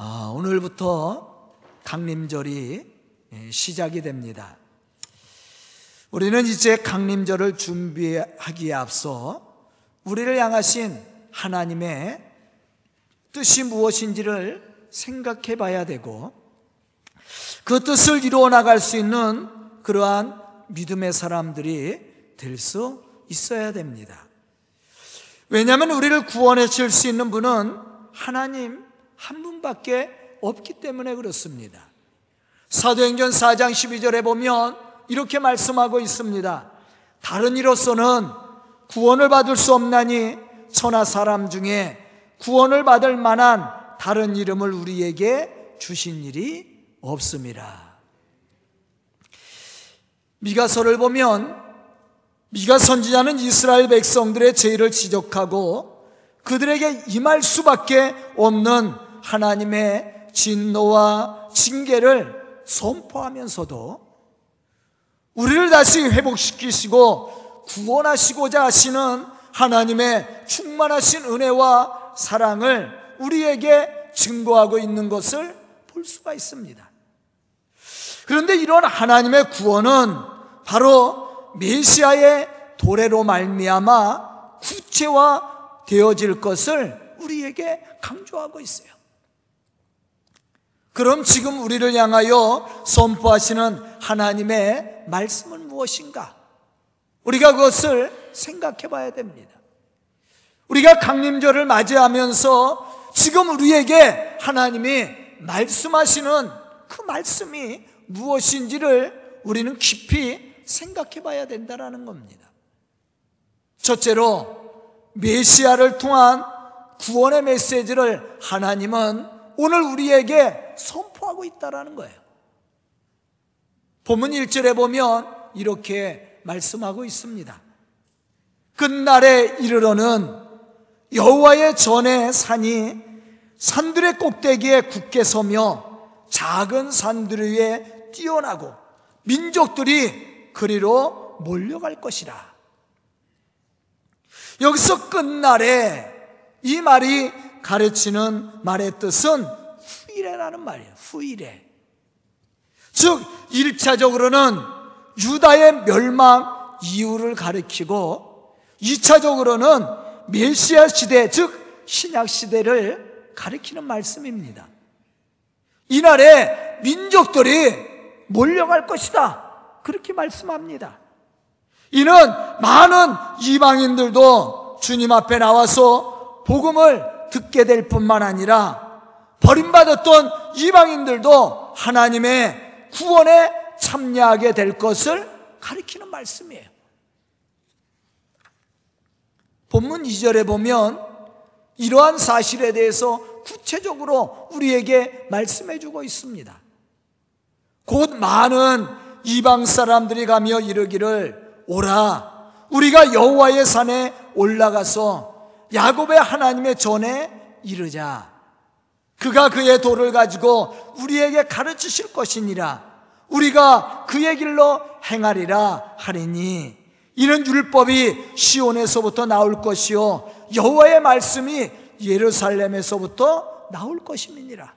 아, 오늘부터 강림절이 예, 시작이 됩니다. 우리는 이제 강림절을 준비하기에 앞서 우리를 향하신 하나님의 뜻이 무엇인지를 생각해 봐야 되고 그 뜻을 이루어 나갈 수 있는 그러한 믿음의 사람들이 될 수 있어야 됩니다. 왜냐하면 우리를 구원해 줄 수 있는 분은 하나님 한 분밖에 없기 때문에 그렇습니다. 사도행전 4장 12절에 보면 이렇게 말씀하고 있습니다. 다른 이로서는 구원을 받을 수 없나니 천하 사람 중에 구원을 받을 만한 다른 이름을 우리에게 주신 일이 없습니다. 미가서를 보면 미가 선지자는 이스라엘 백성들의 죄를 지적하고 그들에게 임할 수밖에 없는 하나님의 진노와 징계를 선포하면서도 우리를 다시 회복시키시고 구원하시고자 하시는 하나님의 충만하신 은혜와 사랑을 우리에게 증거하고 있는 것을 볼 수가 있습니다. 그런데 이런 하나님의 구원은 바로 메시아의 도래로 말미암아 구체화 되어질 것을 우리에게 강조하고 있어요. 그럼 지금 우리를 향하여 선포하시는 하나님의 말씀은 무엇인가? 우리가 그것을 생각해 봐야 됩니다. 우리가 강림절을 맞이하면서 지금 우리에게 하나님이 말씀하시는 그 말씀이 무엇인지를 우리는 깊이 생각해 봐야 된다는 겁니다. 첫째로, 메시아를 통한 구원의 메시지를 하나님은 오늘 우리에게 선포하고 있다는 거예요. 본문 1절에 보면 이렇게 말씀하고 있습니다. 끝날에 이르러는 여호와의 전의 산이 산들의 꼭대기에 굳게 서며 작은 산들 위에 뛰어나고 민족들이 그리로 몰려갈 것이라. 여기서 끝날에 이 말이 가르치는 말의 뜻은 후일에라는 말이에요. 후일에. 즉, 1차적으로는 유다의 멸망 이후를 가리키고 2차적으로는 메시아 시대, 즉 신약 시대를 가리키는 말씀입니다. 이날에 민족들이 몰려갈 것이다. 그렇게 말씀합니다. 이는 많은 이방인들도 주님 앞에 나와서 복음을 듣게 될 뿐만 아니라 버림받았던 이방인들도 하나님의 구원에 참여하게 될 것을 가리키는 말씀이에요. 본문 2절에 보면 이러한 사실에 대해서 구체적으로 우리에게 말씀해 주고 있습니다. 곧 많은 이방 사람들이 가며 이르기를 오라 우리가 여호와의 산에 올라가서 야곱의 하나님의 전에 이르자 그가 그의 돌을 가지고 우리에게 가르치실 것이니라. 우리가 그의 길로 행하리라 하리니. 이는 율법이 시온에서부터 나올 것이요 여호와의 말씀이 예루살렘에서부터 나올 것임이니라.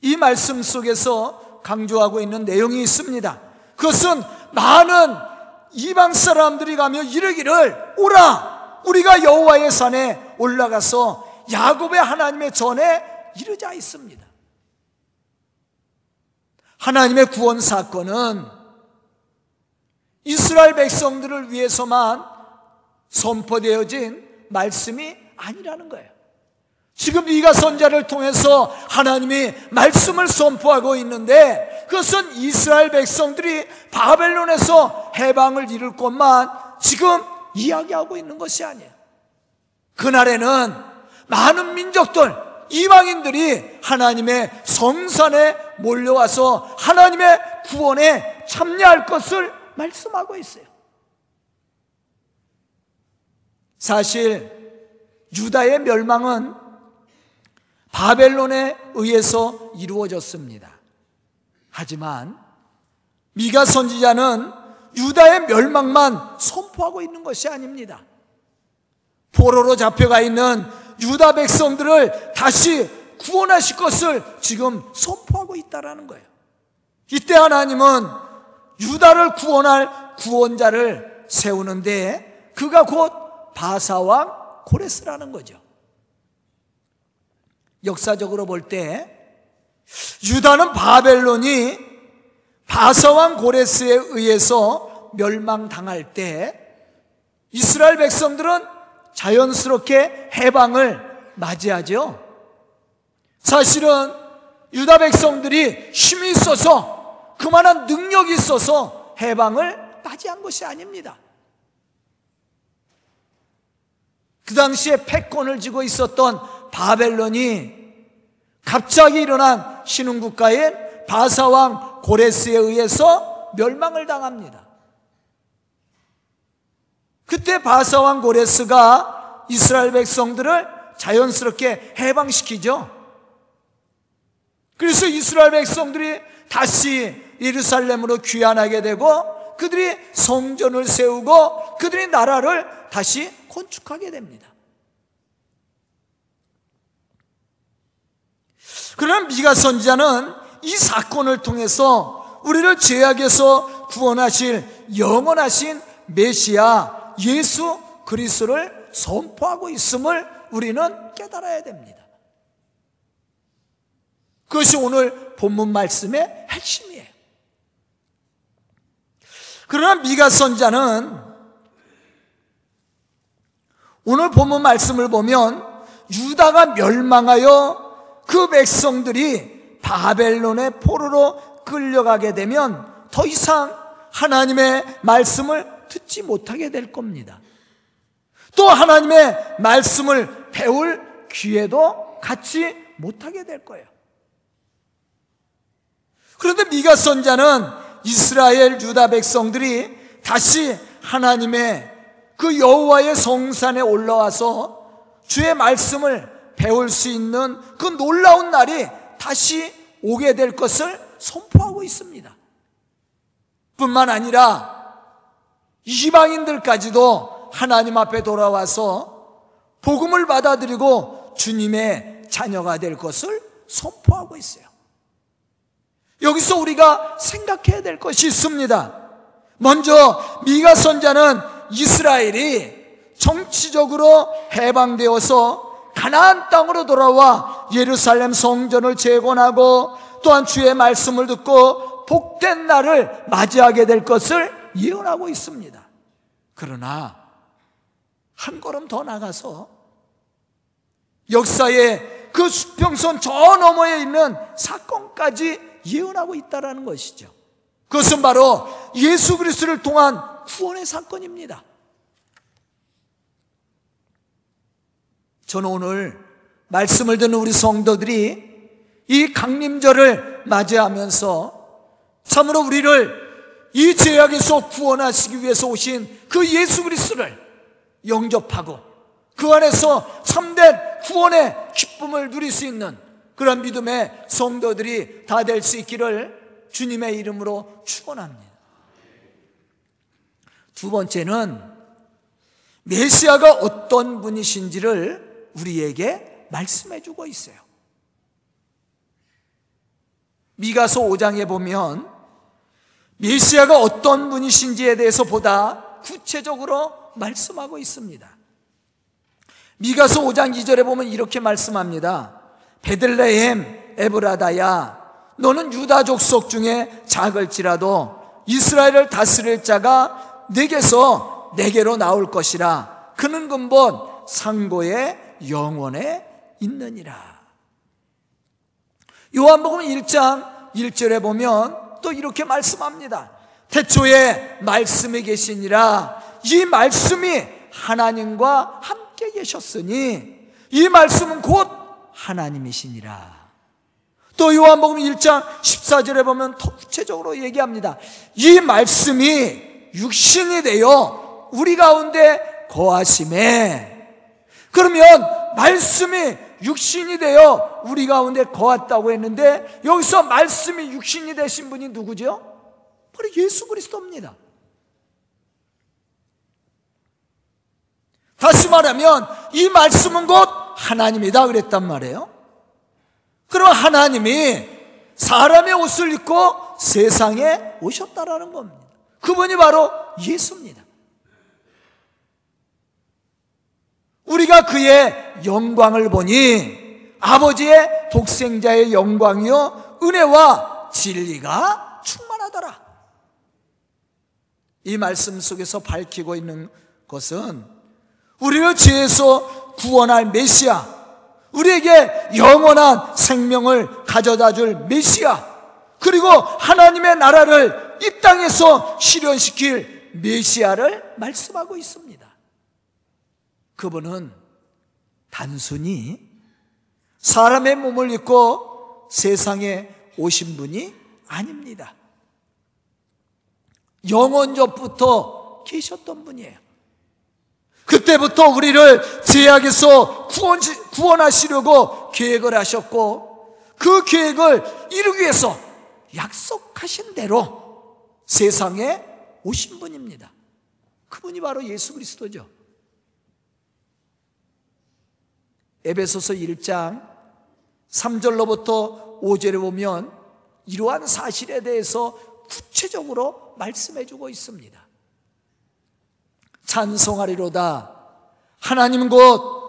이 말씀 속에서 강조하고 있는 내용이 있습니다. 그것은 많은 이방 사람들이 가며 이르기를 오라! 우리가 여호와의 산에 올라가서 야곱의 하나님의 전에 이르자 있습니다. 하나님의 구원 사건은 이스라엘 백성들을 위해서만 선포되어진 말씀이 아니라는 거예요. 지금 이가 선자를 통해서 하나님이 말씀을 선포하고 있는데 그것은 이스라엘 백성들이 바벨론에서 해방을 이룰 것만 지금 이야기하고 있는 것이 아니에요. 그날에는 많은 민족들, 이방인들이 하나님의 성산에 몰려와서 하나님의 구원에 참여할 것을 말씀하고 있어요. 사실 유다의 멸망은 바벨론에 의해서 이루어졌습니다. 하지만 미가 선지자는 유다의 멸망만 선포하고 있는 것이 아닙니다. 포로로 잡혀가 있는 유다 백성들을 다시 구원하실 것을 지금 선포하고 있다라는 거예요. 이때 하나님은 유다를 구원할 구원자를 세우는데 그가 곧 바사왕 고레스라는 거죠. 역사적으로 볼 때 유다는 바벨론이 바사왕 고레스에 의해서 멸망당할 때 이스라엘 백성들은 자연스럽게 해방을 맞이하죠. 사실은 유다 백성들이 힘이 있어서 그만한 능력이 있어서 해방을 맞이한 것이 아닙니다. 그 당시에 패권을 쥐고 있었던 바벨론이 갑자기 일어난 신흥국가인 바사왕 고레스에 의해서 멸망을 당합니다. 그때 바사왕 고레스가 이스라엘 백성들을 자연스럽게 해방시키죠. 그래서 이스라엘 백성들이 다시 예루살렘으로 귀환하게 되고 그들이 성전을 세우고 그들이 나라를 다시 건축하게 됩니다. 그러나 미가 선지자는 이 사건을 통해서 우리를 죄악에서 구원하실 영원하신 메시아 예수 그리스도를 선포하고 있음을 우리는 깨달아야 됩니다. 그것이 오늘 본문 말씀의 핵심이에요. 그러나 미가 선자는 오늘 본문 말씀을 보면 유다가 멸망하여 그 백성들이 바벨론의 포로로 끌려가게 되면 더 이상 하나님의 말씀을 듣지 못하게 될 겁니다. 또 하나님의 말씀을 배울 기회도 갖지 못하게 될 거예요. 그런데 미가 선자는 이스라엘 유다 백성들이 다시 하나님의 그 여호와의 성산에 올라와서 주의 말씀을 배울 수 있는 그 놀라운 날이 다시 오게 될 것을 선포하고 있습니다. 뿐만 아니라 이방인들까지도 하나님 앞에 돌아와서 복음을 받아들이고 주님의 자녀가 될 것을 선포하고 있어요. 여기서 우리가 생각해야 될 것이 있습니다. 먼저 미가 선자는 이스라엘이 정치적으로 해방되어서 가나안 땅으로 돌아와 예루살렘 성전을 재건하고 또한 주의 말씀을 듣고 복된 날을 맞이하게 될 것을 예언하고 있습니다. 그러나 한 걸음 더 나가서 역사의 그 수평선 저 너머에 있는 사건까지 예언하고 있다라는 것이죠. 그것은 바로 예수 그리스도를 통한 구원의 사건입니다. 저는 오늘 말씀을 듣는 우리 성도들이 이 강림절을 맞이하면서 참으로 우리를 이 죄악에서 구원하시기 위해서 오신 그 예수 그리스도를 영접하고 그 안에서 참된 구원의 기쁨을 누릴 수 있는 그런 믿음의 성도들이 다 될 수 있기를 주님의 이름으로 축원합니다. 두 번째는 메시아가 어떤 분이신지를 우리에게 말씀해 주고 있어요. 미가서 5장에 보면 메시아가 어떤 분이신지에 대해서 보다 구체적으로 말씀하고 있습니다. 미가서 5장 2절에 보면 이렇게 말씀합니다. 베들레헴 에브라다야 너는 유다 족속 중에 작을지라도 이스라엘을 다스릴 자가 내게서 내게로 나올 것이라 그는 근본 상고의 영원에 있느니라 요한복음 1장 1절에 보면 또 이렇게 말씀합니다 태초에 말씀이 계시니라 이 말씀이 하나님과 함께 계셨으니 이 말씀은 곧 하나님이시니라. 또 요한복음 1장 14절에 보면 더 구체적으로 얘기합니다. 이 말씀이 육신이 되어 우리 가운데 거하심에 그러면 말씀이 육신이 되어 우리 가운데 거했다고 했는데 여기서 말씀이 육신이 되신 분이 누구죠? 바로 예수 그리스도입니다. 다시 말하면 이 말씀은 곧 하나님이다 그랬단 말이에요. 그럼 하나님이 사람의 옷을 입고 세상에 오셨다라는 겁니다. 그분이 바로 예수입니다. 우리가 그의 영광을 보니 아버지의 독생자의 영광이요 은혜와 진리가 충만하더라. 이 말씀 속에서 밝히고 있는 것은 우리를 죄에서 구원할 메시아, 우리에게 영원한 생명을 가져다 줄 메시아, 그리고 하나님의 나라를 이 땅에서 실현시킬 메시아를 말씀하고 있습니다. 그분은 단순히 사람의 몸을 입고 세상에 오신 분이 아닙니다. 영원전부터 계셨던 분이에요. 그때부터 우리를 죄악에서 구원, 구원하시려고 계획을 하셨고 그 계획을 이루기 위해서 약속하신 대로 세상에 오신 분입니다. 그분이 바로 예수 그리스도죠. 에베소서 1장 3절로부터 5절에 보면 이러한 사실에 대해서 구체적으로 말씀해 주고 있습니다. 찬송하리로다. 하나님 곧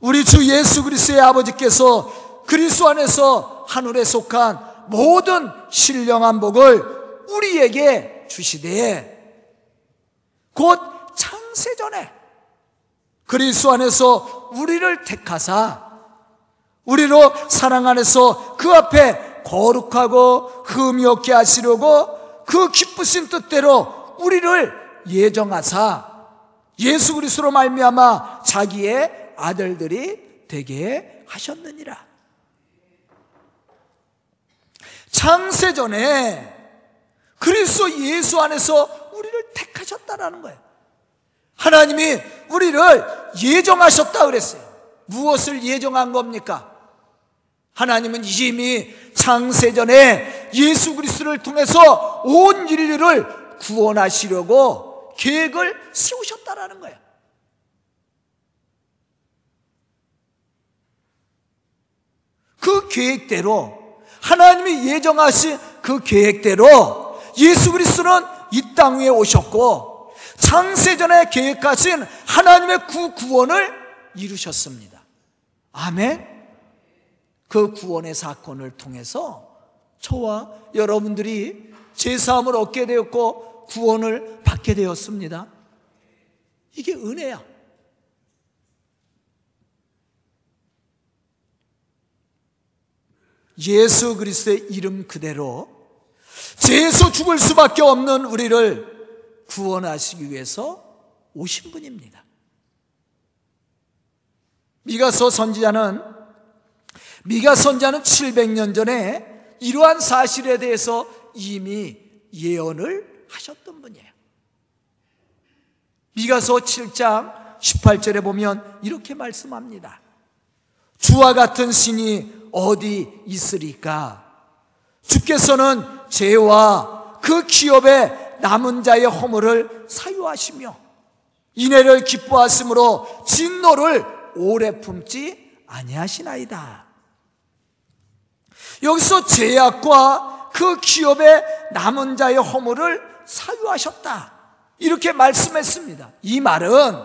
우리 주 예수 그리스도의 아버지께서 그리스도 안에서 하늘에 속한 모든 신령한 복을 우리에게 주시되 곧 창세전에 그리스도 안에서 우리를 택하사 우리로 사랑 안에서 그 앞에 거룩하고 흠이 없게 하시려고 그 기쁘신 뜻대로 우리를 예정하사 예수 그리스도로 말미암아 자기의 아들들이 되게 하셨느니라. 창세전에 그리스도 예수 안에서 우리를 택하셨다라는 거예요. 하나님이 우리를 예정하셨다 그랬어요. 무엇을 예정한 겁니까? 하나님은 이미 창세전에 예수 그리스도를 통해서 온 인류를 구원하시려고 계획을 세우셨다라는 거예요. 그 계획대로 하나님이 예정하신 그 계획대로 예수 그리스도는 이 땅 위에 오셨고 창세전에 계획하신 하나님의 구 구원을 이루셨습니다. 아멘. 그 구원의 사건을 통해서 저와 여러분들이 제사함을 얻게 되었고 구원을 받게 되었습니다. 이게 은혜야. 예수 그리스도의 이름 그대로 죄에서 죽을 수밖에 없는 우리를 구원하시기 위해서 오신 분입니다. 미가서 선지자는 미가 선지자는 700년 전에 이러한 사실에 대해서 이미 예언을 하셨던 분이에요. 미가서 7장 18절에 보면 이렇게 말씀합니다. 주와 같은 신이 어디 있으리까? 주께서는 죄와 그 기업의 남은 자의 허물을 사유하시며 인애를 기뻐하심으로 진노를 오래 품지 아니하시나이다. 여기서 죄악과 그 기업의 남은 자의 허물을 사유하셨다. 이렇게 말씀했습니다. 이 말은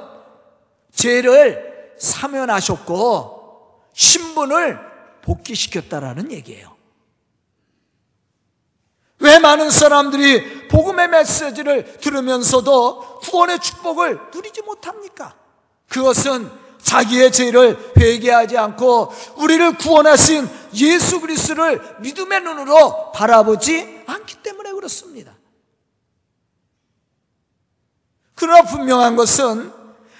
죄를 사면하셨고 신분을 복귀시켰다라는 얘기예요. 왜 많은 사람들이 복음의 메시지를 들으면서도 구원의 축복을 누리지 못합니까? 그것은 자기의 죄를 회개하지 않고 우리를 구원하신 예수 그리스도를 믿음의 눈으로 바라보지 않기 때문에 그렇습니다. 그러나 분명한 것은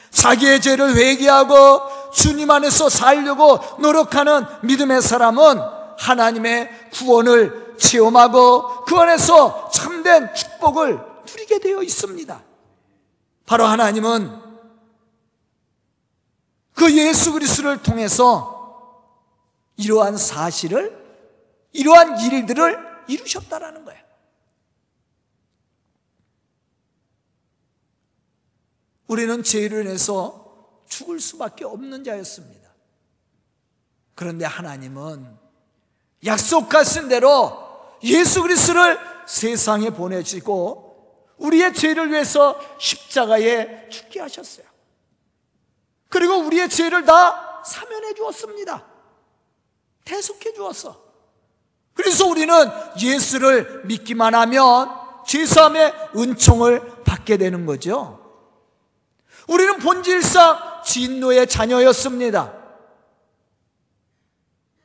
자기의 죄를 회개하고 주님 안에서 살려고 노력하는 믿음의 사람은 하나님의 구원을 체험하고 그 안에서 참된 축복을 누리게 되어 있습니다. 바로 하나님은 그 예수 그리스도를 통해서 이러한 사실을 이러한 일들을 이루셨다라는 거예요. 우리는 죄를 인해서 죽을 수밖에 없는 자였습니다. 그런데 하나님은 약속하신 대로 예수 그리스도를 세상에 보내시고 우리의 죄를 위해서 십자가에 죽게 하셨어요. 그리고 우리의 죄를 다 사면해 주었습니다. 대속해 주었어. 그래서 우리는 예수를 믿기만 하면 죄사함의 은총을 받게 되는 거죠. 우리는 본질상 진노의 자녀였습니다.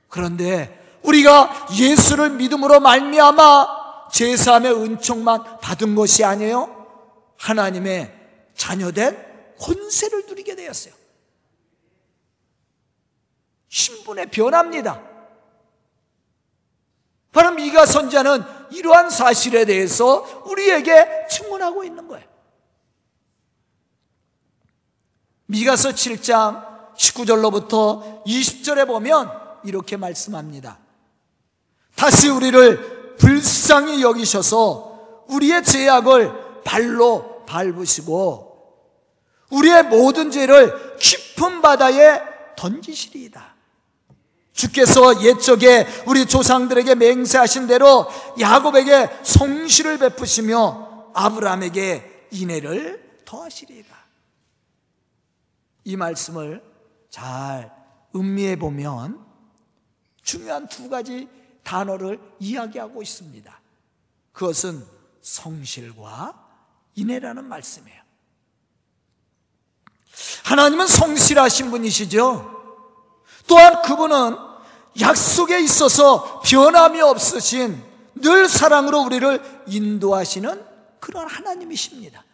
그런데 우리가 예수를 믿음으로 말미암아 제사함의 은총만 받은 것이 아니에요. 하나님의 자녀된 권세를 누리게 되었어요. 신분의 변합니다. 바로 미가 선자는 이러한 사실에 대해서 우리에게 증언하고 있는 거예요. 미가서 7장 19절로부터 20절에 보면 이렇게 말씀합니다. 다시 우리를 불쌍히 여기셔서 우리의 죄악을 발로 밟으시고 우리의 모든 죄를 깊은 바다에 던지시리이다. 주께서 옛적에 우리 조상들에게 맹세하신 대로 야곱에게 성실을 베푸시며 아브라함에게 인애를 더하시리이다. 이 말씀을 잘 음미해 보면 중요한 두 가지 단어를 이야기하고 있습니다. 그것은 성실과 인애라는 말씀이에요. 하나님은 성실하신 분이시죠. 또한 그분은 약속에 있어서 변함이 없으신 늘 사랑으로 우리를 인도하시는 그런 하나님이십니다.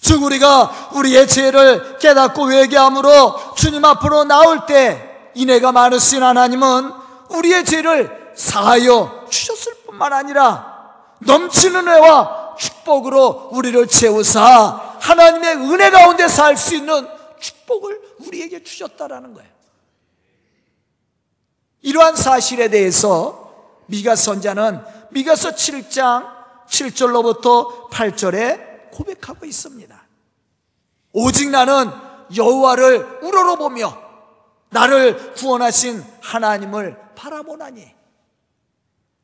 즉 우리가 우리의 죄를 깨닫고 회개함으로 주님 앞으로 나올 때 인애가 많으신 하나님은 우리의 죄를 사하여 주셨을 뿐만 아니라 넘치는 애와 축복으로 우리를 채우사 하나님의 은혜 가운데 살 수 있는 축복을 우리에게 주셨다라는 거예요. 이러한 사실에 대해서 미가 선자는 미가서 7장 7절로부터 8절에 고백하고 있습니다. 오직 나는 여호와를 우러러보며 나를 구원하신 하나님을 바라보나니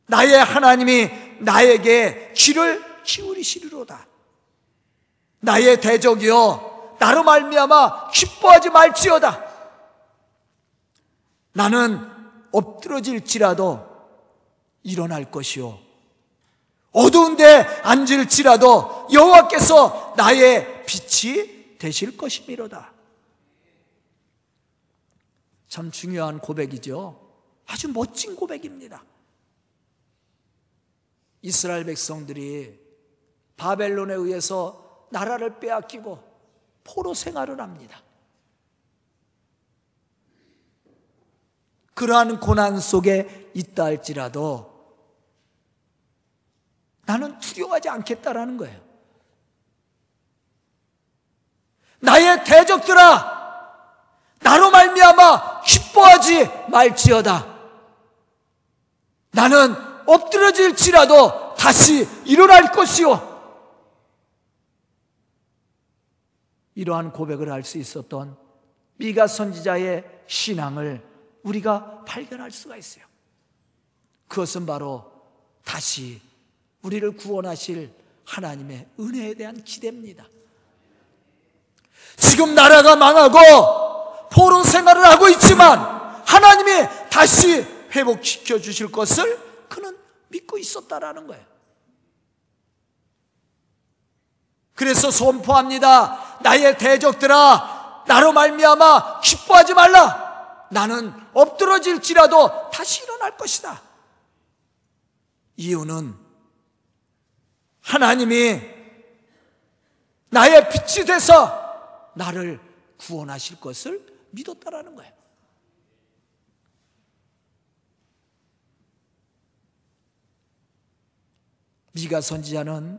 나의 하나님이 나에게 귀를 기울이시리로다. 나의 대적이여 나로 말미암아 기뻐하지 말지어다. 나는 엎드러질지라도 일어날 것이요 어두운데 앉을지라도 여호와께서 나의 빛이 되실 것이미로다. 참 중요한 고백이죠. 아주 멋진 고백입니다. 이스라엘 백성들이 바벨론에 의해서 나라를 빼앗기고 포로 생활을 합니다. 그러한 고난 속에 있다 할지라도 나는 두려워하지 않겠다라는 거예요. 나의 대적들아 나로 말미암아 기뻐하지 말지어다. 나는 엎드러질지라도 다시 일어날 것이요. 이러한 고백을 할 수 있었던 미가 선지자의 신앙을 우리가 발견할 수가 있어요. 그것은 바로 다시 우리를 구원하실 하나님의 은혜에 대한 기대입니다. 지금 나라가 망하고 포로 생활을 하고 있지만 하나님이 다시 회복시켜 주실 것을 그는 믿고 있었다라는 거예요. 그래서 선포합니다. 나의 대적들아 나로 말미암아 기뻐하지 말라. 나는 엎드러질지라도 다시 일어날 것이다. 이유는 하나님이 나의 빛이 돼서 나를 구원하실 것을 믿었다라는 거예요. 미가 선지자는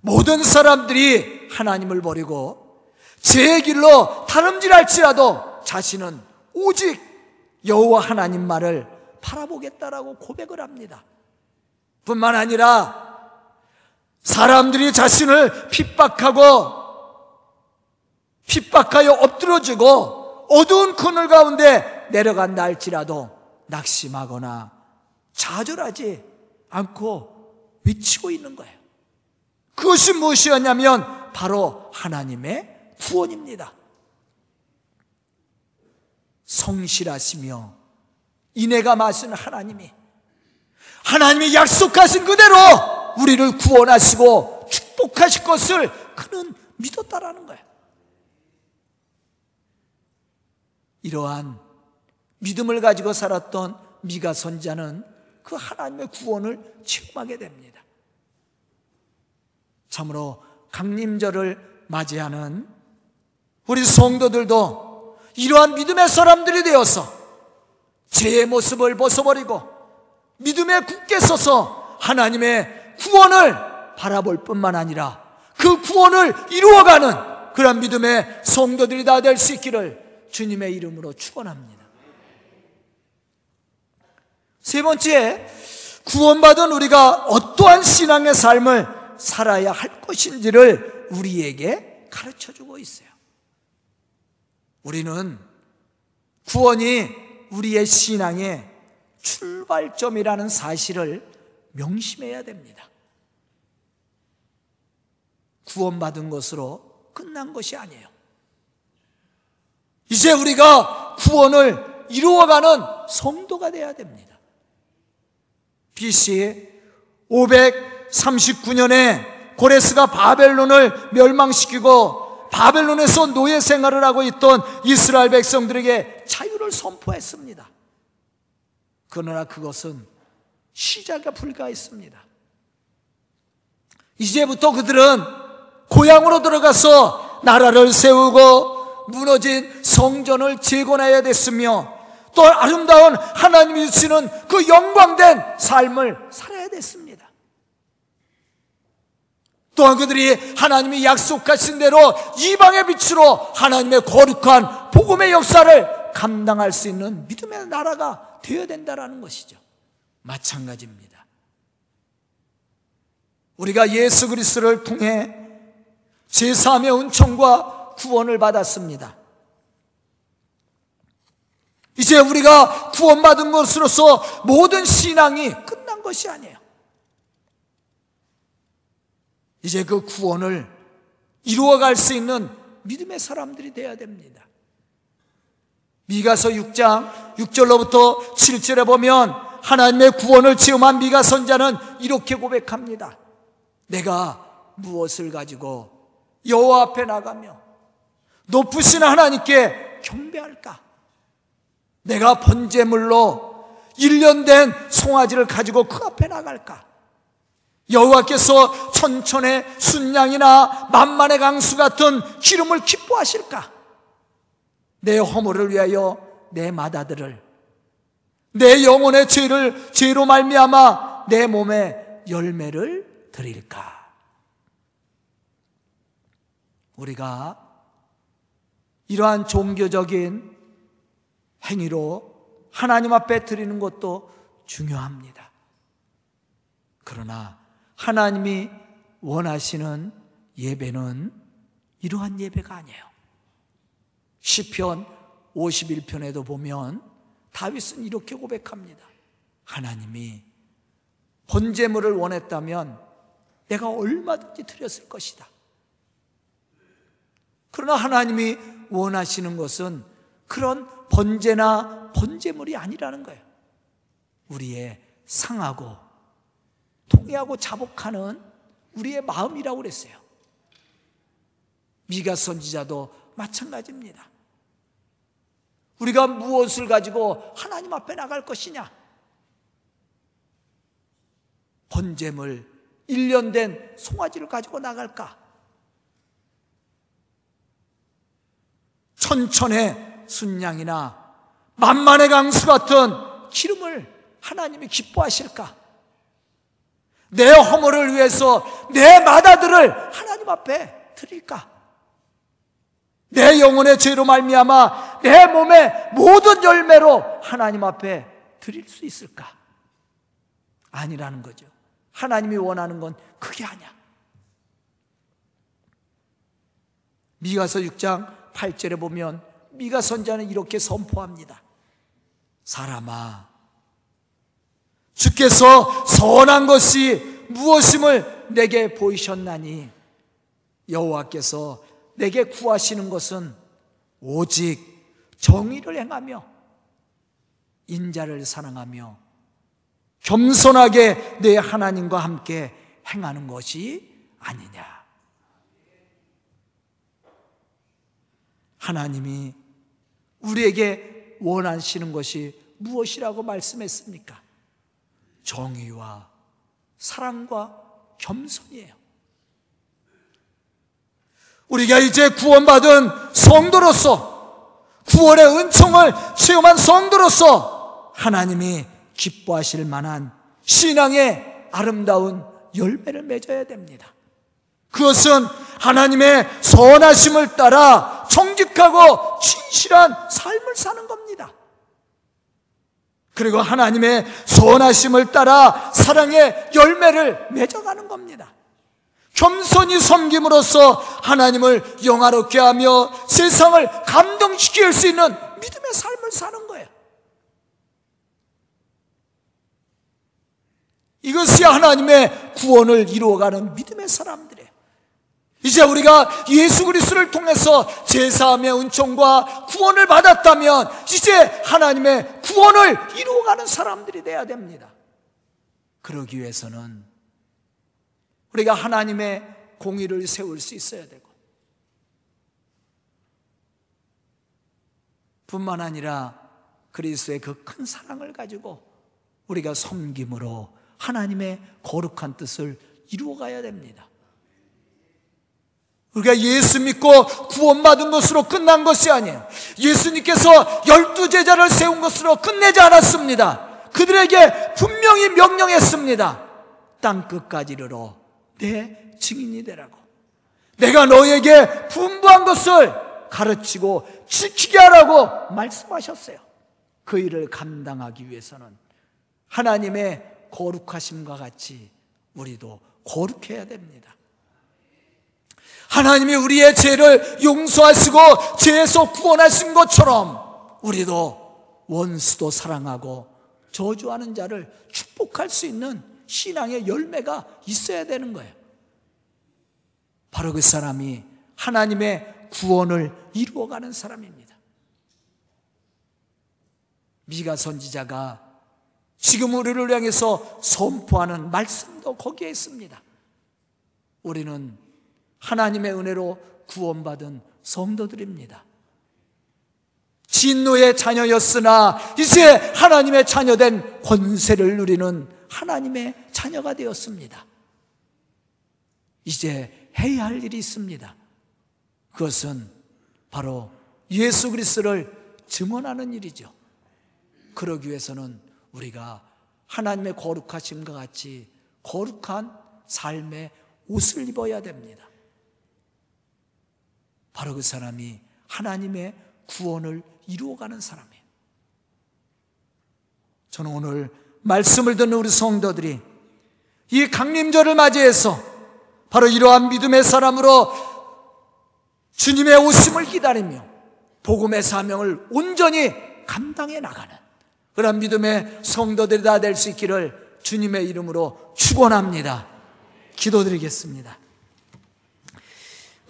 모든 사람들이 하나님을 버리고 제 길로 다름질할지라도 자신은 오직 여호와 하나님 말을 바라보겠다라고 고백을 합니다. 뿐만 아니라 사람들이 자신을 핍박하고 핍박하여 엎드러지고 어두운 그늘 가운데 내려간다 할지라도 낙심하거나 좌절하지 않고 외치고 있는 거예요. 그것이 무엇이었냐면 바로 하나님의 구원입니다. 성실하시며 인애가 마신 하나님이 하나님이 약속하신 그대로 우리를 구원하시고 축복하실 것을 그는 믿었다라는 거예요. 이러한 믿음을 가지고 살았던 미가 선자는 그 하나님의 구원을 체험하게 됩니다. 참으로 강림절을 맞이하는 우리 성도들도 이러한 믿음의 사람들이 되어서 죄의 모습을 벗어버리고 믿음에 굳게 서서 하나님의 구원을 바라볼 뿐만 아니라 그 구원을 이루어가는 그런 믿음의 성도들이 다 될 수 있기를 주님의 이름으로 축원합니다. 세 번째, 구원받은 우리가 어떠한 신앙의 삶을 살아야 할 것인지를 우리에게 가르쳐 주고 있어요. 우리는 구원이 우리의 신앙의 출발점이라는 사실을 명심해야 됩니다. 구원받은 것으로 끝난 것이 아니에요. 이제 우리가 구원을 이루어가는 성도가 되어야 됩니다. BC 539년에 고레스가 바벨론을 멸망시키고 바벨론에서 노예 생활을 하고 있던 이스라엘 백성들에게 자유를 선포했습니다. 그러나 그것은 시작에 불과했습니다. 이제부터 그들은 고향으로 들어가서 나라를 세우고 무너진 성전을 재건해야 됐으며 또 아름다운 하나님이 주시는 그 영광된 삶을 살아야 됐습니다. 또한 그들이 하나님이 약속하신 대로 이방의 빛으로 하나님의 거룩한 복음의 역사를 감당할 수 있는 믿음의 나라가 되어야 된다는 것이죠. 마찬가지입니다. 우리가 예수 그리스도를 통해 제3의 은총과 구원을 받았습니다. 이제 우리가 구원받은 것으로서 모든 신앙이 끝난 것이 아니에요. 이제 그 구원을 이루어갈 수 있는 믿음의 사람들이 되어야 됩니다. 미가서 6장 6절로부터 7절에 보면 하나님의 구원을 체험한 미가 선자는 이렇게 고백합니다. 내가 무엇을 가지고 여호와 앞에 나가며 높으신 하나님께 경배할까? 내가 번제물로 1년 된 송아지를 가지고 그 앞에 나갈까? 여호와께서 천천의 순양이나 만만의 강수 같은 기름을 기뻐하실까? 내 허물을 위하여 내 마다들을 내 영혼의 죄를 죄로 말미암아 내 몸에 열매를 드릴까? 우리가 이러한 종교적인 행위로 하나님 앞에 드리는 것도 중요합니다. 그러나 하나님이 원하시는 예배는 이러한 예배가 아니에요. 시편 51편에도 보면 다윗은 이렇게 고백합니다. 하나님이 번제물을 원했다면 내가 얼마든지 드렸을 것이다. 그러나 하나님이 원하시는 것은 그런 번제나 번제물이 아니라는 거예요. 우리의 상하고 통해하고 자복하는 우리의 마음이라고 그랬어요. 미가 선지자도 마찬가지입니다. 우리가 무엇을 가지고 하나님 앞에 나갈 것이냐? 번제물 1년 된 송아지를 가지고 나갈까? 천천의 순양이나 만만의 강수 같은 기름을 하나님이 기뻐하실까? 내 허물을 위해서 내 마다들을 하나님 앞에 드릴까? 내 영혼의 죄로 말미암아 내 몸의 모든 열매로 하나님 앞에 드릴 수 있을까? 아니라는 거죠. 하나님이 원하는 건 그게 아니야. 미가서 6장 8절에 보면 미가 선자는 이렇게 선포합니다. 사람아, 주께서 선한 것이 무엇임을 내게 보이셨나니 여호와께서 내게 구하시는 것은 오직 정의를 행하며 인자를 사랑하며 겸손하게 내 하나님과 함께 행하는 것이 아니냐. 하나님이 우리에게 원하시는 것이 무엇이라고 말씀했습니까? 정의와 사랑과 겸손이에요. 우리가 이제 구원받은 성도로서 구원의 은총을 체험한 성도로서 하나님이 기뻐하실 만한 신앙의 아름다운 열매를 맺어야 됩니다. 그것은 하나님의 선하심을 따라 정직하고 진실한 삶을 사는 겁니다. 그리고 하나님의 선하심을 따라 사랑의 열매를 맺어가는 겁니다. 겸손히 섬김으로써 하나님을 영화롭게 하며 세상을 감동시킬 수 있는 믿음의 삶을 사는 거예요. 이것이 하나님의 구원을 이루어가는 믿음의 사람들 이제 우리가 예수 그리스도를 통해서 제사함의 은총과 구원을 받았다면 이제 하나님의 구원을 이루어가는 사람들이 돼야 됩니다. 그러기 위해서는 우리가 하나님의 공의를 세울 수 있어야 되고 뿐만 아니라 그리스도의 그 큰 사랑을 가지고 우리가 섬김으로 하나님의 거룩한 뜻을 이루어가야 됩니다. 우리가 예수 믿고 구원받은 것으로 끝난 것이 아니에요. 예수님께서 열두 제자를 세운 것으로 끝내지 않았습니다. 그들에게 분명히 명령했습니다. 땅 끝까지 이르러 내 증인이 되라고. 내가 너에게 분부한 것을 가르치고 지키게 하라고 말씀하셨어요. 그 일을 감당하기 위해서는 하나님의 거룩하심과 같이 우리도 거룩해야 됩니다. 하나님이 우리의 죄를 용서하시고 죄에서 구원하신 것처럼 우리도 원수도 사랑하고 저주하는 자를 축복할 수 있는 신앙의 열매가 있어야 되는 거예요. 바로 그 사람이 하나님의 구원을 이루어가는 사람입니다. 미가 선지자가 지금 우리를 향해서 선포하는 말씀도 거기에 있습니다. 우리는 하나님의 은혜로 구원받은 성도들입니다. 진노의 자녀였으나 이제 하나님의 자녀된 권세를 누리는 하나님의 자녀가 되었습니다. 이제 해야 할 일이 있습니다. 그것은 바로 예수 그리스도를 증언하는 일이죠. 그러기 위해서는 우리가 하나님의 거룩하심과 같이 거룩한 삶의 옷을 입어야 됩니다. 바로 그 사람이 하나님의 구원을 이루어가는 사람이에요. 저는 오늘 말씀을 듣는 우리 성도들이 이 강림절을 맞이해서 바로 이러한 믿음의 사람으로 주님의 오심을 기다리며 복음의 사명을 온전히 감당해 나가는 그런 믿음의 성도들이 다 될 수 있기를 주님의 이름으로 축원합니다. 기도드리겠습니다.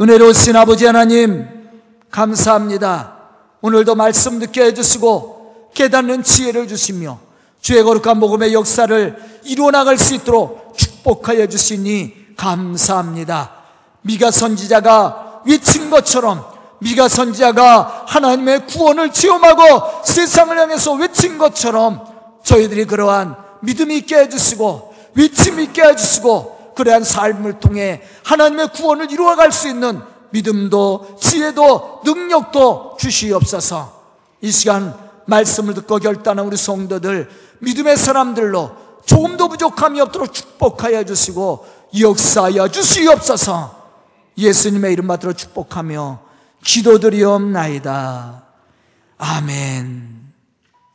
은혜로우신 아버지 하나님 감사합니다. 오늘도 말씀 듣게 해주시고 깨닫는 지혜를 주시며 주의 거룩한 복음의 역사를 이루어 나갈 수 있도록 축복하여 주시니 감사합니다. 미가 선지자가 외친 것처럼 미가 선지자가 하나님의 구원을 체험하고 세상을 향해서 외친 것처럼 저희들이 그러한 믿음 있게 해주시고 위침 있게 해주시고 그러한 삶을 통해 하나님의 구원을 이루어갈 수 있는 믿음도 지혜도 능력도 주시옵소서 이 시간 말씀을 듣고 결단한 우리 성도들 믿음의 사람들로 조금도 부족함이 없도록 축복하여 주시고 역사하여 주시옵소서 예수님의 이름 받들어 축복하며 기도드리옵나이다. 아멘.